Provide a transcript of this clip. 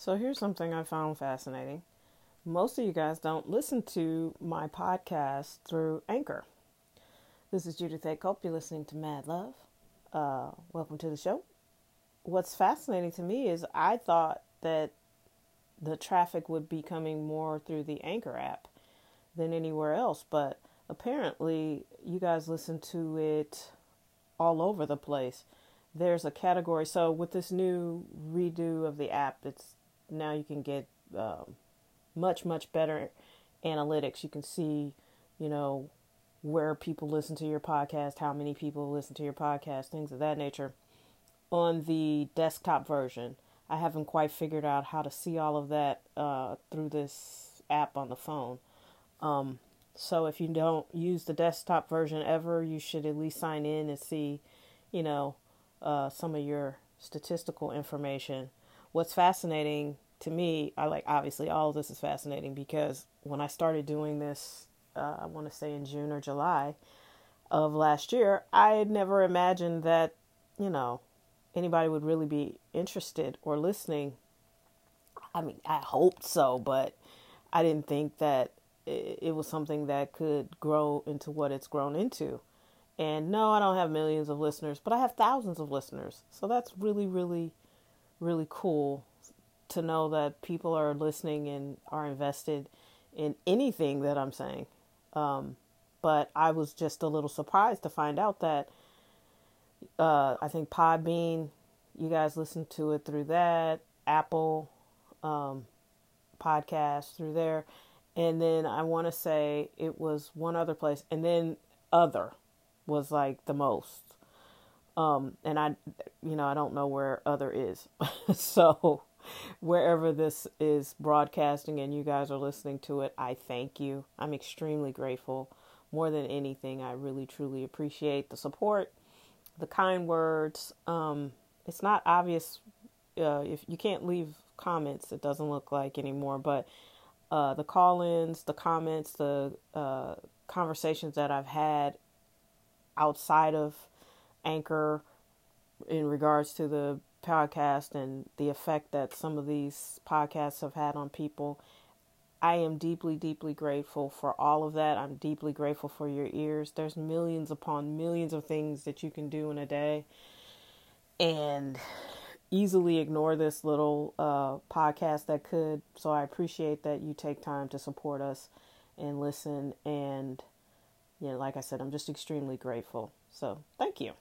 So here's something I found fascinating. Most of you guys don't listen to my podcast through Anchor. This is Judith A. Cope. You're listening to Mad Love. Uh, welcome to the show. What's fascinating to me is I thought that the traffic would be coming more through the Anchor app than anywhere else, but apparently you guys listen to it all over the place. There's a category. So with this new redo of the app, it's now you can get um, much much better analytics. You can see, you know, where people listen to your podcast, how many people listen to your podcast, things of that nature. On the desktop version, I haven't quite figured out how to see all of that uh, through this app on the phone. Um, so if you don't use the desktop version ever, you should at least sign in and see, you know, uh, some of your statistical information what's fascinating to me, I like obviously all of this is fascinating because when I started doing this, uh, I want to say in June or July of last year, I had never imagined that, you know, anybody would really be interested or listening. I mean, I hoped so, but I didn't think that it was something that could grow into what it's grown into. And no, I don't have millions of listeners, but I have thousands of listeners. So that's really, really really cool to know that people are listening and are invested in anything that I'm saying. Um, but I was just a little surprised to find out that uh, I think Podbean, you guys listen to it through that, Apple um, podcast through there. And then I want to say it was one other place. And then other was like the most. Um, and I, you know, I don't know where other is. so wherever this is broadcasting and you guys are listening to it, I thank you. I'm extremely grateful. More than anything, I really truly appreciate the support, the kind words. Um, it's not obvious uh, if you can't leave comments, it doesn't look like anymore, but uh, the call ins, the comments, the uh, conversations that I've had outside of Anchor in regards to the podcast and the effect that some of these podcasts have had on people. I am deeply, deeply grateful for all of that. I'm deeply grateful for your ears. There's millions upon millions of things that you can do in a day and easily ignore this little uh, podcast that could. So I appreciate that you take time to support us and listen. And, you know, like I said, I'm just extremely grateful. So thank you.